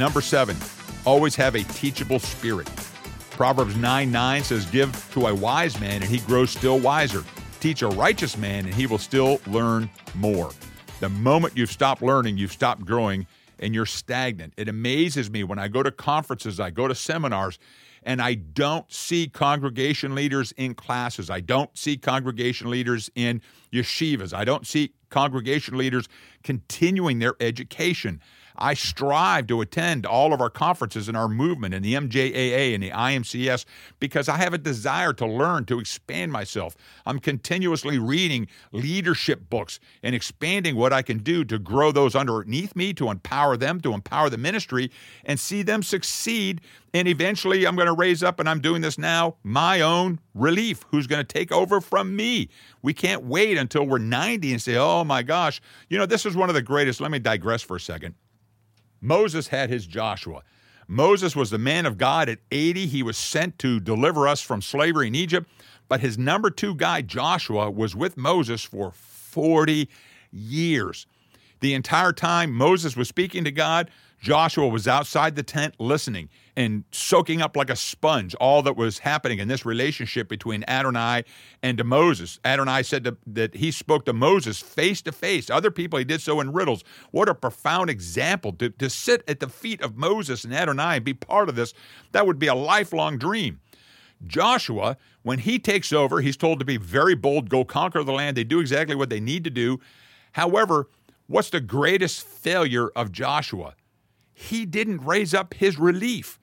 Number seven, always have a teachable spirit. Proverbs 9 9 says, Give to a wise man, and he grows still wiser. Teach a righteous man, and he will still learn more. The moment you've stopped learning, you've stopped growing, and you're stagnant. It amazes me when I go to conferences, I go to seminars, and I don't see congregation leaders in classes. I don't see congregation leaders in yeshivas. I don't see congregation leaders continuing their education. I strive to attend all of our conferences in our movement in the MJAA and the IMCS because I have a desire to learn, to expand myself. I'm continuously reading leadership books and expanding what I can do to grow those underneath me, to empower them, to empower the ministry, and see them succeed. And eventually, I'm going to raise up, and I'm doing this now, my own relief, who's going to take over from me. We can't wait until we're 90 and say, oh my gosh, you know, this is one of the greatest. Let me digress for a second. Moses had his Joshua. Moses was the man of God at 80. He was sent to deliver us from slavery in Egypt. But his number two guy, Joshua, was with Moses for 40 years. The entire time Moses was speaking to God, Joshua was outside the tent listening and soaking up like a sponge all that was happening in this relationship between Adonai and to Moses. Adonai said to, that he spoke to Moses face to face. Other people, he did so in riddles. What a profound example to, to sit at the feet of Moses and Adonai and be part of this. That would be a lifelong dream. Joshua, when he takes over, he's told to be very bold, go conquer the land. They do exactly what they need to do. However, what's the greatest failure of Joshua? he didn't raise up his relief.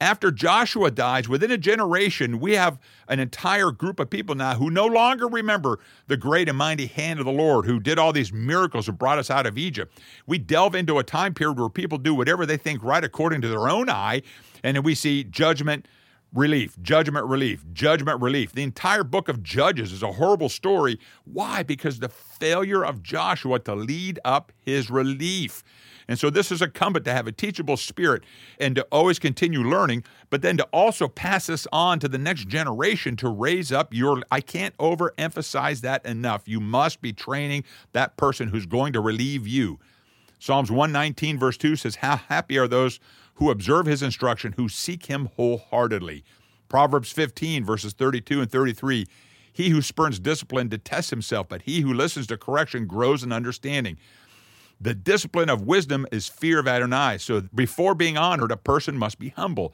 After Joshua dies, within a generation, we have an entire group of people now who no longer remember the great and mighty hand of the Lord who did all these miracles and brought us out of Egypt. We delve into a time period where people do whatever they think right according to their own eye, and then we see judgment, relief, judgment, relief, judgment, relief. The entire book of Judges is a horrible story. Why? Because the failure of Joshua to lead up his relief. And so this is incumbent to have a teachable spirit and to always continue learning, but then to also pass this on to the next generation to raise up your. I can't overemphasize that enough. You must be training that person who's going to relieve you. Psalms 119, verse 2 says, How happy are those who observe his instruction, who seek him wholeheartedly. Proverbs 15, verses 32 and 33. He who spurns discipline detests himself, but he who listens to correction grows in understanding. The discipline of wisdom is fear of Adonai. So before being honored, a person must be humble.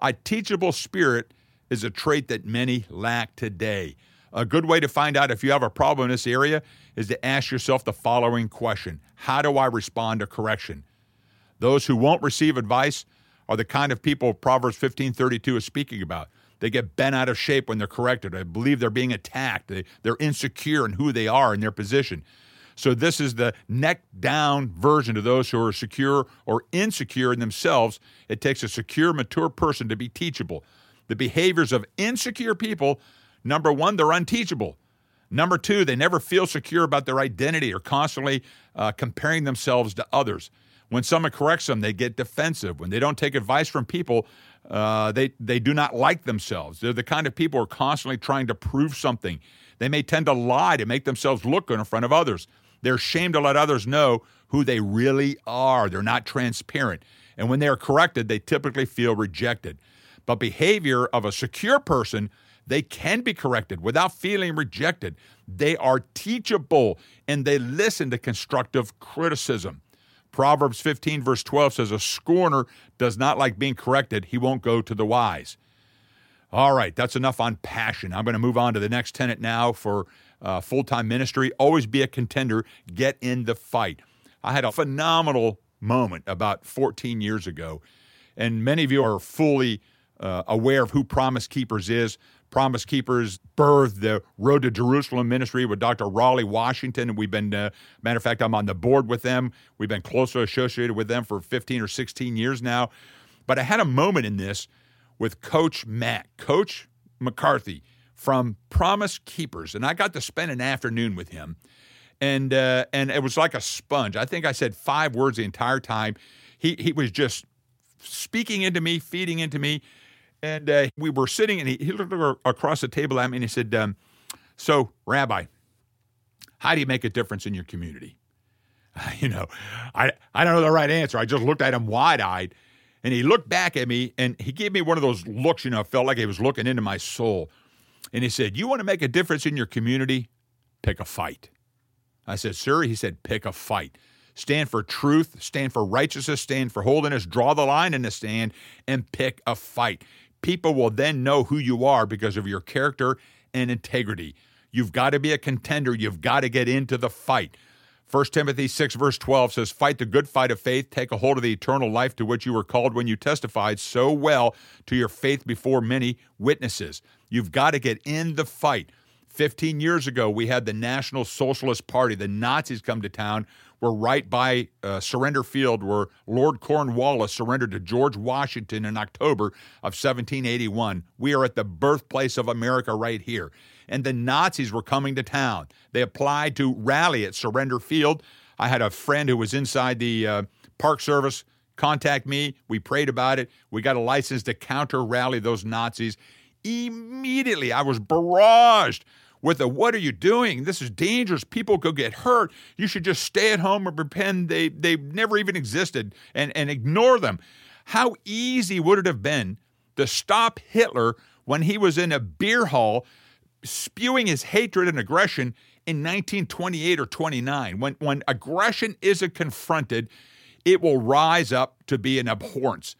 A teachable spirit is a trait that many lack today. A good way to find out if you have a problem in this area is to ask yourself the following question How do I respond to correction? Those who won't receive advice are the kind of people Proverbs 15:32 is speaking about. They get bent out of shape when they're corrected. They believe they're being attacked. They, they're insecure in who they are in their position. So this is the neck down version to those who are secure or insecure in themselves. It takes a secure, mature person to be teachable. The behaviors of insecure people, number one, they're unteachable. Number two, they never feel secure about their identity or constantly uh, comparing themselves to others. When someone corrects them, they get defensive. When they don't take advice from people, uh, they, they do not like themselves. They're the kind of people who are constantly trying to prove something. They may tend to lie to make themselves look good in front of others. They're ashamed to let others know who they really are. They're not transparent. And when they are corrected, they typically feel rejected. But behavior of a secure person, they can be corrected without feeling rejected. They are teachable and they listen to constructive criticism. Proverbs 15, verse 12 says, A scorner does not like being corrected, he won't go to the wise. All right, that's enough on passion. I'm going to move on to the next tenet now for uh, full time ministry. Always be a contender. Get in the fight. I had a phenomenal moment about 14 years ago, and many of you are fully uh, aware of who Promise Keepers is. Promise Keepers birthed the Road to Jerusalem ministry with Dr. Raleigh Washington. We've been, uh, matter of fact, I'm on the board with them. We've been closely associated with them for 15 or 16 years now. But I had a moment in this with Coach Mac, Coach McCartney from Promise Keepers, and I got to spend an afternoon with him, and uh, and it was like a sponge. I think I said five words the entire time. He he was just speaking into me, feeding into me, and uh, we were sitting, and he, he, looked across the table at me, and he said, um, "So, Rabbi, how do you make a difference in your community?" You know, I, I don't know the right answer. I just looked at him wide eyed and he looked back at me and he gave me one of those looks, you know, felt like he was looking into my soul. And he said, You want to make a difference in your community? Pick a fight. I said, Sir, he said, pick a fight. Stand for truth, stand for righteousness, stand for holiness, draw the line in the sand, and pick a fight. People will then know who you are because of your character and integrity. You've got to be a contender. You've got to get into the fight. 1 Timothy 6, verse 12 says, Fight the good fight of faith, take a hold of the eternal life to which you were called when you testified so well to your faith before many witnesses. You've got to get in the fight. 15 years ago, we had the National Socialist Party. The Nazis come to town. We're right by uh, Surrender Field, where Lord Cornwallis surrendered to George Washington in October of 1781. We are at the birthplace of America right here and the Nazis were coming to town. They applied to rally at Surrender Field. I had a friend who was inside the uh, Park Service contact me. We prayed about it. We got a license to counter rally those Nazis. Immediately, I was barraged with the what are you doing? This is dangerous. People could get hurt. You should just stay at home or pretend they, they never even existed and, and ignore them. How easy would it have been to stop Hitler when he was in a beer hall spewing his hatred and aggression in 1928 or 29. When, when aggression isn't confronted, it will rise up to be an abhorrence.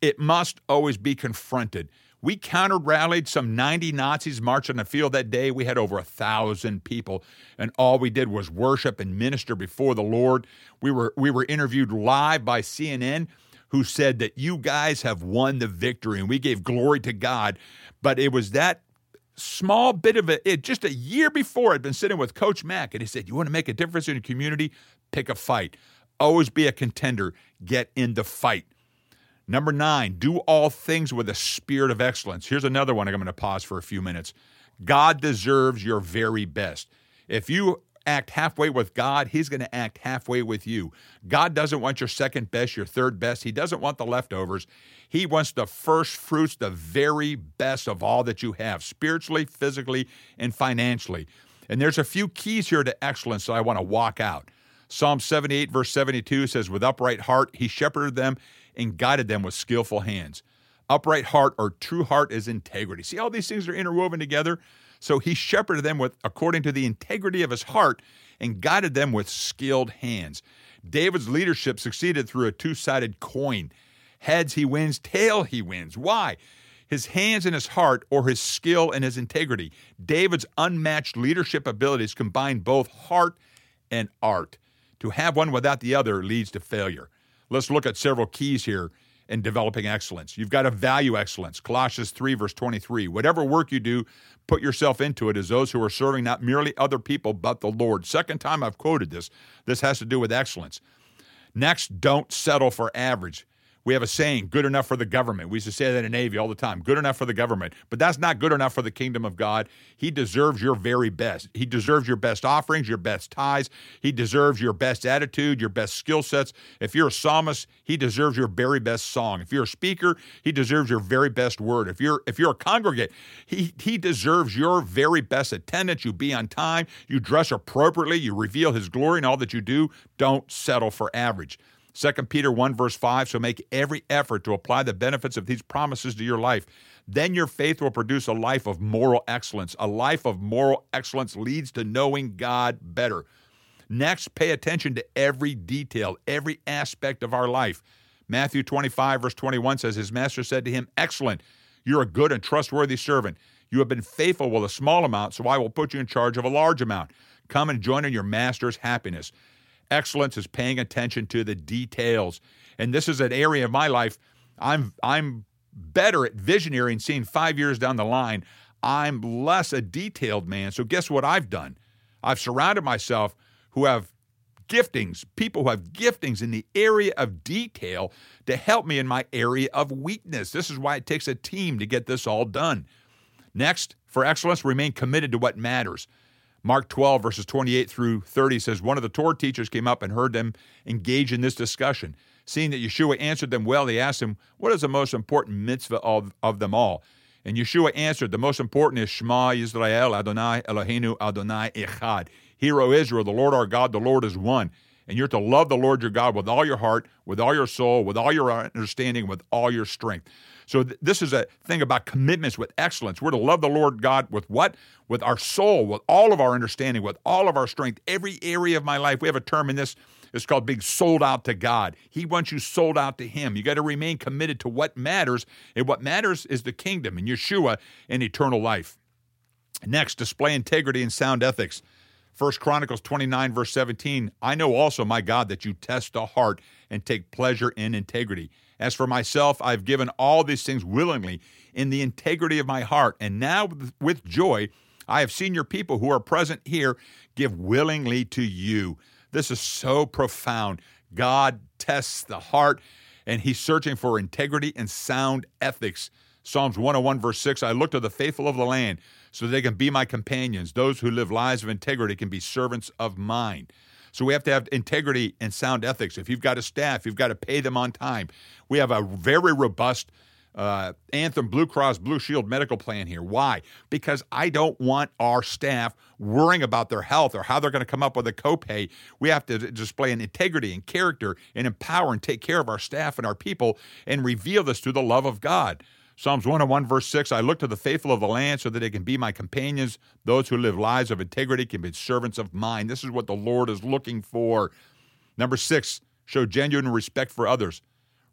It must always be confronted. We counter rallied some 90 Nazis marched on the field that day. We had over a thousand people, and all we did was worship and minister before the Lord. We were we were interviewed live by CNN, who said that you guys have won the victory, and we gave glory to God. But it was that small bit of it, it just a year before I'd been sitting with Coach Mack, and he said, You want to make a difference in your community? Pick a fight. Always be a contender. Get in the fight. Number nine, do all things with a spirit of excellence. Here's another one I'm going to pause for a few minutes. God deserves your very best. If you act halfway with God, He's going to act halfway with you. God doesn't want your second best, your third best. He doesn't want the leftovers. He wants the first fruits, the very best of all that you have, spiritually, physically, and financially. And there's a few keys here to excellence that I want to walk out. Psalm 78, verse 72 says, With upright heart, he shepherded them and guided them with skillful hands. Upright heart or true heart is integrity. See, all these things are interwoven together. So he shepherded them with according to the integrity of his heart and guided them with skilled hands. David's leadership succeeded through a two-sided coin. Heads he wins, tail he wins. Why? His hands and his heart, or his skill and his integrity. David's unmatched leadership abilities combine both heart and art. To have one without the other leads to failure. Let's look at several keys here in developing excellence. You've got to value excellence. Colossians 3, verse 23. Whatever work you do, put yourself into it as those who are serving not merely other people, but the Lord. Second time I've quoted this. This has to do with excellence. Next, don't settle for average. We have a saying, good enough for the government. We used to say that in Navy all the time, good enough for the government. But that's not good enough for the kingdom of God. He deserves your very best. He deserves your best offerings, your best tithes. He deserves your best attitude, your best skill sets. If you're a psalmist, he deserves your very best song. If you're a speaker, he deserves your very best word. If you're if you're a congregate, he he deserves your very best attendance. You be on time, you dress appropriately, you reveal his glory in all that you do. Don't settle for average. 2 Peter 1, verse 5 So make every effort to apply the benefits of these promises to your life. Then your faith will produce a life of moral excellence. A life of moral excellence leads to knowing God better. Next, pay attention to every detail, every aspect of our life. Matthew 25, verse 21 says, His master said to him, Excellent, you're a good and trustworthy servant. You have been faithful with a small amount, so I will put you in charge of a large amount. Come and join in your master's happiness. Excellence is paying attention to the details. And this is an area of my life I'm I'm better at visionary and seeing 5 years down the line. I'm less a detailed man. So guess what I've done? I've surrounded myself who have giftings, people who have giftings in the area of detail to help me in my area of weakness. This is why it takes a team to get this all done. Next, for excellence, remain committed to what matters. Mark 12, verses 28 through 30 says, One of the Torah teachers came up and heard them engage in this discussion. Seeing that Yeshua answered them well, he asked him, What is the most important mitzvah of, of them all? And Yeshua answered, The most important is Shema Yisrael Adonai Eloheinu Adonai Echad. Hear, O Israel, the Lord our God, the Lord is one. And you're to love the Lord your God with all your heart, with all your soul, with all your understanding, with all your strength. So th- this is a thing about commitments with excellence. We're to love the Lord God with what? With our soul, with all of our understanding, with all of our strength, every area of my life. We have a term in this. It's called being sold out to God. He wants you sold out to Him. You got to remain committed to what matters, and what matters is the kingdom and Yeshua and eternal life. Next, display integrity and sound ethics. First Chronicles 29, verse 17. I know also, my God, that you test the heart and take pleasure in integrity. As for myself, I've given all these things willingly in the integrity of my heart. And now with joy, I have seen your people who are present here give willingly to you. This is so profound. God tests the heart, and He's searching for integrity and sound ethics. Psalms 101, verse 6 I look to the faithful of the land so they can be my companions. Those who live lives of integrity can be servants of mine. So we have to have integrity and sound ethics. If you've got a staff, you've got to pay them on time. We have a very robust uh, Anthem Blue Cross Blue Shield medical plan here. Why? Because I don't want our staff worrying about their health or how they're going to come up with a copay. We have to display an integrity and character and empower and take care of our staff and our people and reveal this through the love of God. Psalms 101, verse 6 I look to the faithful of the land so that they can be my companions. Those who live lives of integrity can be servants of mine. This is what the Lord is looking for. Number six, show genuine respect for others.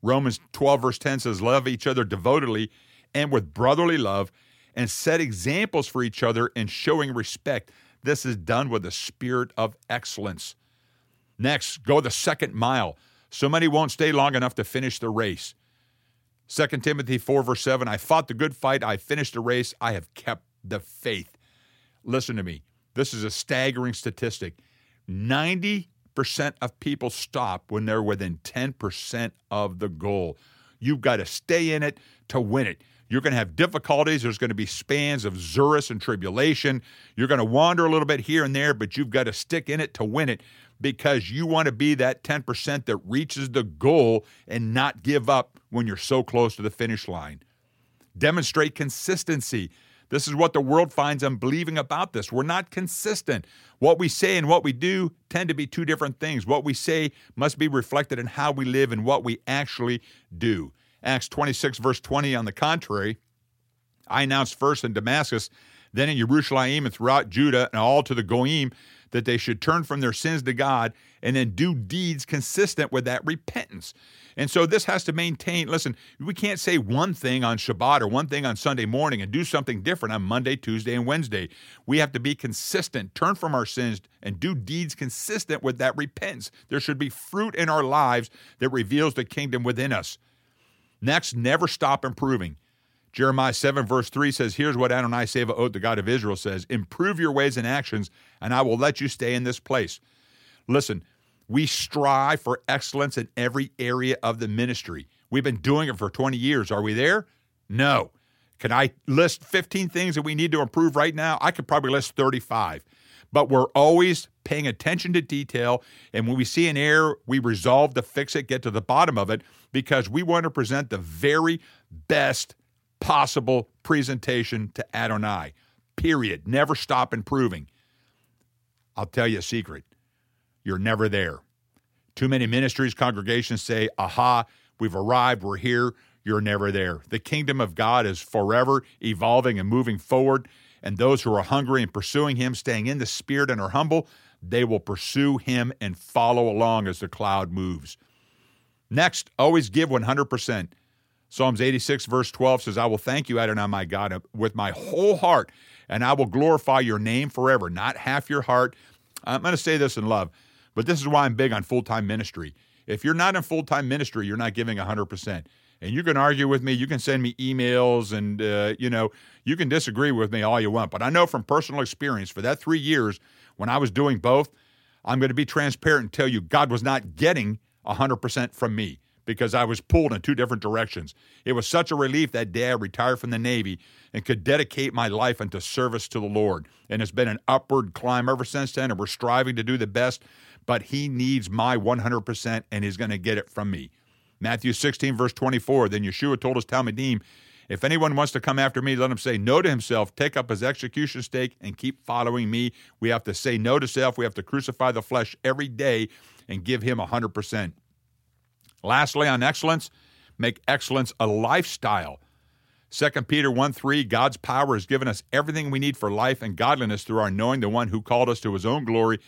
Romans 12, verse 10 says, Love each other devotedly and with brotherly love, and set examples for each other in showing respect. This is done with a spirit of excellence. Next, go the second mile. So many won't stay long enough to finish the race. 2 Timothy 4, verse 7 I fought the good fight, I finished the race, I have kept the faith. Listen to me. This is a staggering statistic. 90% of people stop when they're within 10% of the goal. You've got to stay in it to win it. You're going to have difficulties. There's going to be spans of tsuris and tribulation. You're going to wander a little bit here and there, but you've got to stick in it to win it because you want to be that 10% that reaches the goal and not give up when you're so close to the finish line. Demonstrate consistency. This is what the world finds unbelieving about this. We're not consistent. What we say and what we do tend to be two different things. What we say must be reflected in how we live and what we actually do. Acts 26, verse 20, on the contrary, I announced first in Damascus, then in Jerusalem and throughout Judah and all to the Goyim that they should turn from their sins to God and then do deeds consistent with that repentance. And so this has to maintain, listen, we can't say one thing on Shabbat or one thing on Sunday morning and do something different on Monday, Tuesday, and Wednesday. We have to be consistent, turn from our sins, and do deeds consistent with that repentance. There should be fruit in our lives that reveals the kingdom within us. Next, never stop improving. Jeremiah 7, verse 3 says, Here's what Adonai Sevaot, the God of Israel, says Improve your ways and actions, and I will let you stay in this place. Listen, we strive for excellence in every area of the ministry. We've been doing it for 20 years. Are we there? No. Can I list 15 things that we need to improve right now? I could probably list 35. But we're always paying attention to detail. And when we see an error, we resolve to fix it, get to the bottom of it, because we want to present the very best possible presentation to Adonai. Period. Never stop improving. I'll tell you a secret you're never there. Too many ministries, congregations say, aha, we've arrived, we're here. You're never there. The kingdom of God is forever evolving and moving forward. And those who are hungry and pursuing Him, staying in the Spirit and are humble, they will pursue Him and follow along as the cloud moves. Next, always give 100%. Psalms 86, verse 12 says, I will thank you, Adonai, my God, with my whole heart, and I will glorify your name forever, not half your heart. I'm going to say this in love, but this is why I'm big on full time ministry. If you're not in full time ministry, you're not giving 100%. And you can argue with me, you can send me emails, and, uh, you know, you can disagree with me all you want. But I know from personal experience, for that three years when I was doing both, I'm going to be transparent and tell you God was not getting 100% from me because I was pulled in two different directions. It was such a relief that day I retired from the Navy and could dedicate my life into service to the Lord. And it's been an upward climb ever since then, and we're striving to do the best. But He needs my 100%, and He's going to get it from me. Matthew 16, verse 24. Then Yeshua told his talmidim, If anyone wants to come after me, let him say no to himself, take up his execution stake, and keep following me. We have to say no to self. We have to crucify the flesh every day and give Him 100%. Lastly, on excellence, make excellence a lifestyle. 2 Peter 1 3, God's power has given us everything we need for life and godliness through our knowing the one who called us to his own glory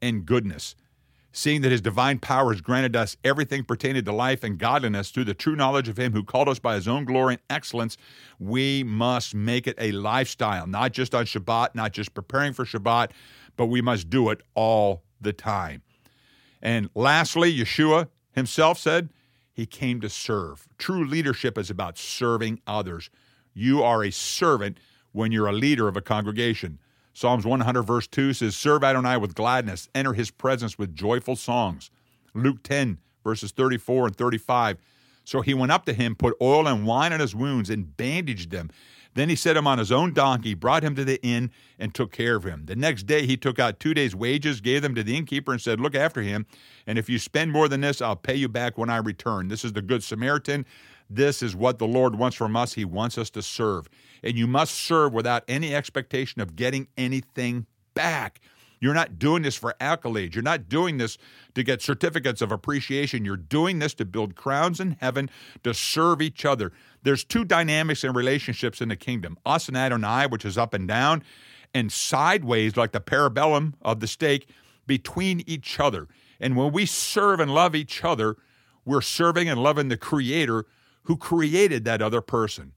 and goodness. Seeing that his divine power has granted us everything pertaining to life and godliness through the true knowledge of him who called us by his own glory and excellence, we must make it a lifestyle, not just on Shabbat, not just preparing for Shabbat, but we must do it all the time. And lastly, Yeshua himself said, he came to serve. True leadership is about serving others. You are a servant when you're a leader of a congregation. Psalms 100, verse 2 says, Serve Adonai with gladness, enter his presence with joyful songs. Luke 10, verses 34 and 35. So he went up to him, put oil and wine on his wounds, and bandaged them. Then he set him on his own donkey, brought him to the inn, and took care of him. The next day he took out two days' wages, gave them to the innkeeper, and said, Look after him, and if you spend more than this, I'll pay you back when I return. This is the Good Samaritan. This is what the Lord wants from us. He wants us to serve. And you must serve without any expectation of getting anything back. You're not doing this for accolades. You're not doing this to get certificates of appreciation. You're doing this to build crowns in heaven, to serve each other. There's two dynamics in relationships in the kingdom us and Adonai, which is up and down, and sideways, like the patibulum of the stake, between each other. And when we serve and love each other, we're serving and loving the Creator who created that other person.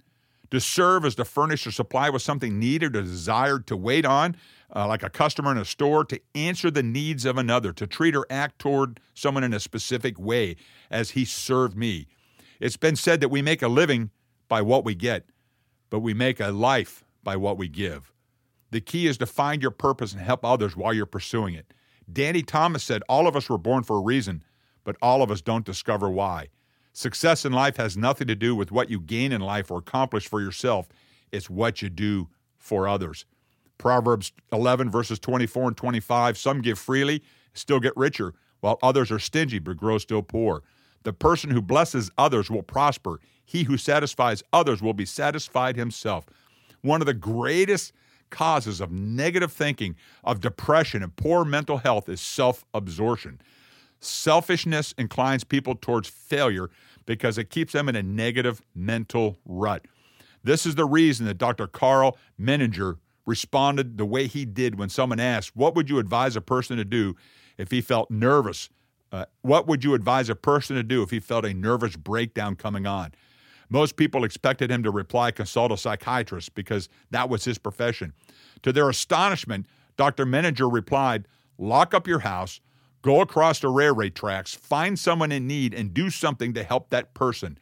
To serve is to furnish or supply with something needed or desired to wait on, uh, like a customer in a store, to answer the needs of another, to treat or act toward someone in a specific way as he served me. It's been said that we make a living by what we get, but we make a life by what we give. The key is to find your purpose and help others while you're pursuing it. Danny Thomas said, All of us were born for a reason, but all of us don't discover why. Success in life has nothing to do with what you gain in life or accomplish for yourself, it's what you do for others. Proverbs 11, verses 24 and 25 Some give freely, still get richer, while others are stingy but grow still poor. The person who blesses others will prosper. He who satisfies others will be satisfied himself. One of the greatest causes of negative thinking, of depression, and poor mental health is self absorption. Selfishness inclines people towards failure because it keeps them in a negative mental rut. This is the reason that Dr. Karl Menninger responded the way he did when someone asked, What would you advise a person to do if he felt nervous? Uh, what would you advise a person to do if he felt a nervous breakdown coming on? Most people expected him to reply, consult a psychiatrist, because that was his profession. To their astonishment, Dr. Menninger replied, Lock up your house, go across the railway tracks, find someone in need, and do something to help that person.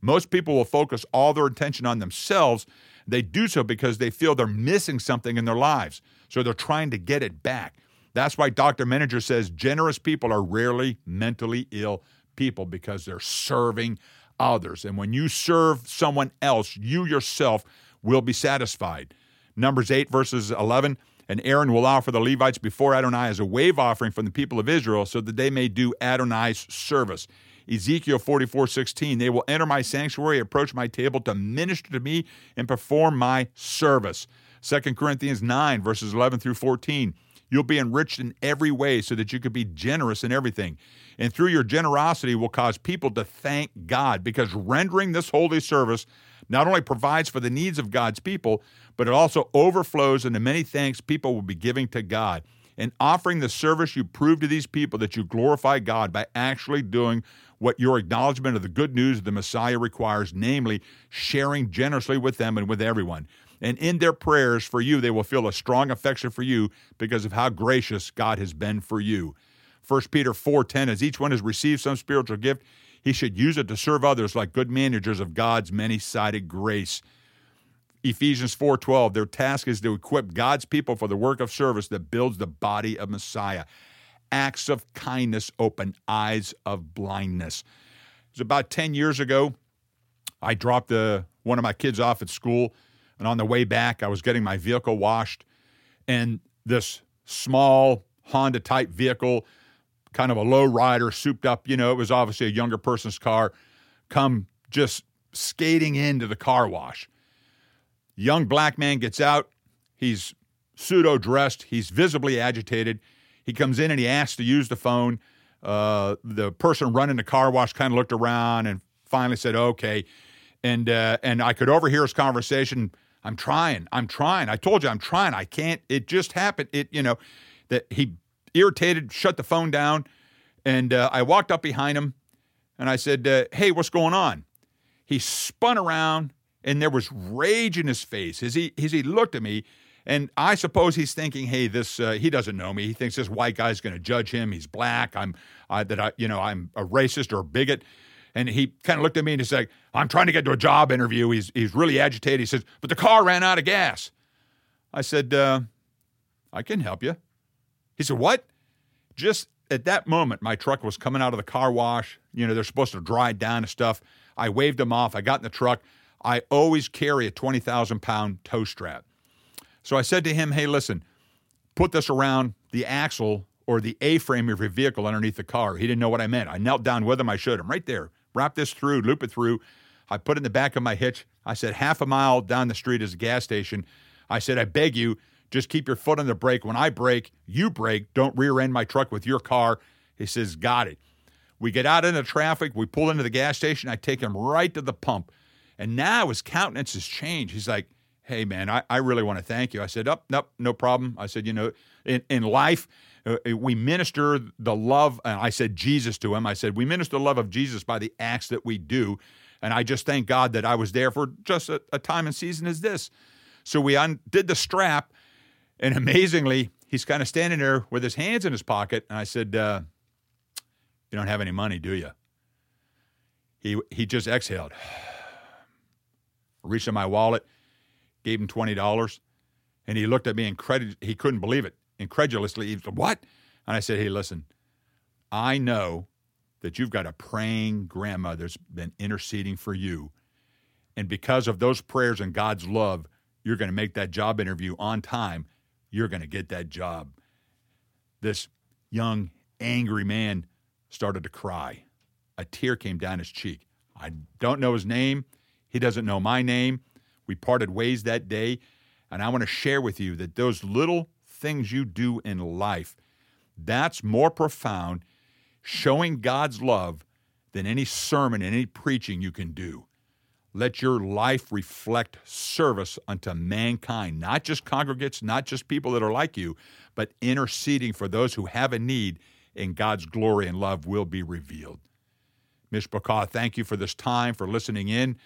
Most people will focus all their attention on themselves. They do so because they feel they're missing something in their lives, so they're trying to get it back. That's why Dr. Menninger says generous people are rarely mentally ill people because they're serving others. And when you serve someone else, you yourself will be satisfied. Numbers 8, verses 11. And Aaron will offer the Levites before Adonai as a wave offering from the people of Israel so that they may do Adonai's service. Ezekiel 44 16, they will enter my sanctuary, approach my table to minister to me and perform my service. 2 Corinthians 9, verses 11 through 14. You'll be enriched in every way so that you could be generous in everything. And through your generosity will cause people to thank God because rendering this holy service not only provides for the needs of God's people, but it also overflows into many thanks people will be giving to God. In offering the service, you prove to these people that you glorify God by actually doing what your acknowledgement of the good news of the Messiah requires, namely sharing generously with them and with everyone. And in their prayers for you, they will feel a strong affection for you because of how gracious God has been for you. 1 Peter 4:10 as each one has received some spiritual gift, he should use it to serve others like good managers of God's many-sided grace. Ephesians 4:12 their task is to equip God's people for the work of service that builds the body of Messiah. Acts of kindness open eyes of blindness. It was about 10 years ago. I dropped the, one of my kids off at school and on the way back, I was getting my vehicle washed, and this small Honda type vehicle, kind of a low rider, souped up, you know, it was obviously a younger person's car, come just skating into the car wash. Young black man gets out. He's pseudo dressed. He's visibly agitated. He comes in and he asks to use the phone. Uh, the person running the car wash kind of looked around and finally said, "Okay," and uh, and I could overhear his conversation. I'm trying. I'm trying. I told you I'm trying. I can't. It just happened. It you know that he irritated, shut the phone down, and uh, I walked up behind him and I said, uh, "Hey, what's going on?" He spun around and there was rage in his face as he as he looked at me. And I suppose he's thinking, "Hey, this uh, he doesn't know me. He thinks this white guy's going to judge him. He's black. I'm uh, that I you know I'm a racist or a bigot." And he kind of looked at me and he's like, "I'm trying to get to a job interview." He's he's really agitated. He says, "But the car ran out of gas." I said, uh, "I can help you." He said, "What?" Just at that moment, my truck was coming out of the car wash. You know, they're supposed to dry down and stuff. I waved him off. I got in the truck. I always carry a 20,000 pound tow strap. So I said to him, hey, listen, put this around the axle or the A frame of your vehicle underneath the car. He didn't know what I meant. I knelt down with him. I showed him right there. Wrap this through, loop it through. I put it in the back of my hitch. I said, half a mile down the street is a gas station. I said, I beg you, just keep your foot on the brake. When I brake, you brake. Don't rear end my truck with your car. He says, Got it. We get out into the traffic. We pull into the gas station. I take him right to the pump. And now his countenance has changed. He's like, Hey, man, I, I really want to thank you. I said, Up, oh, nope, no problem. I said, You know, in, in life, uh, we minister the love. And I said Jesus to him. I said, We minister the love of Jesus by the acts that we do. And I just thank God that I was there for just a, a time and season as this. So we undid the strap and amazingly, he's kind of standing there with his hands in his pocket. And I said, uh, You don't have any money, do you? He, he just exhaled. reached in my wallet, gave him $20, and he looked at me incredul- he couldn't believe it. Incredulously, he said, What? And I said, Hey, listen, I know that you've got a praying grandma that's been interceding for you. And because of those prayers and God's love, you're going to make that job interview on time you're going to get that job. This young, angry man started to cry. A tear came down his cheek. I don't know his name. He doesn't know my name. We parted ways that day. And I want to share with you that those little things you do in life, that's more profound, showing God's love than any sermon and any preaching you can do. Let your life reflect service unto mankind, not just congregates, not just people that are like you, but interceding for those who have a need, and God's glory and love will be revealed. Mishpachah, thank you for this time, for listening in.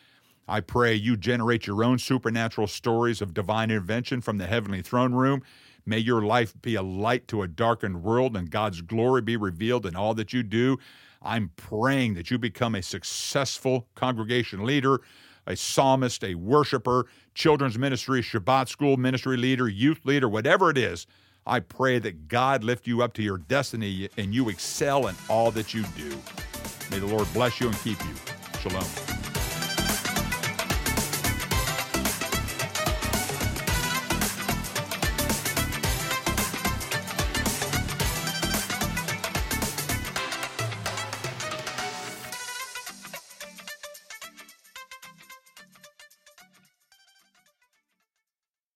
I pray you generate your own supernatural stories of divine intervention from the heavenly throne room. May your life be a light to a darkened world and God's glory be revealed in all that you do. I'm praying that you become a successful congregation leader, a psalmist, a worshiper, children's ministry, Shabbat school ministry leader, youth leader, whatever it is. I pray that God lift you up to your destiny and you excel in all that you do. May the Lord bless you and keep you. Shalom.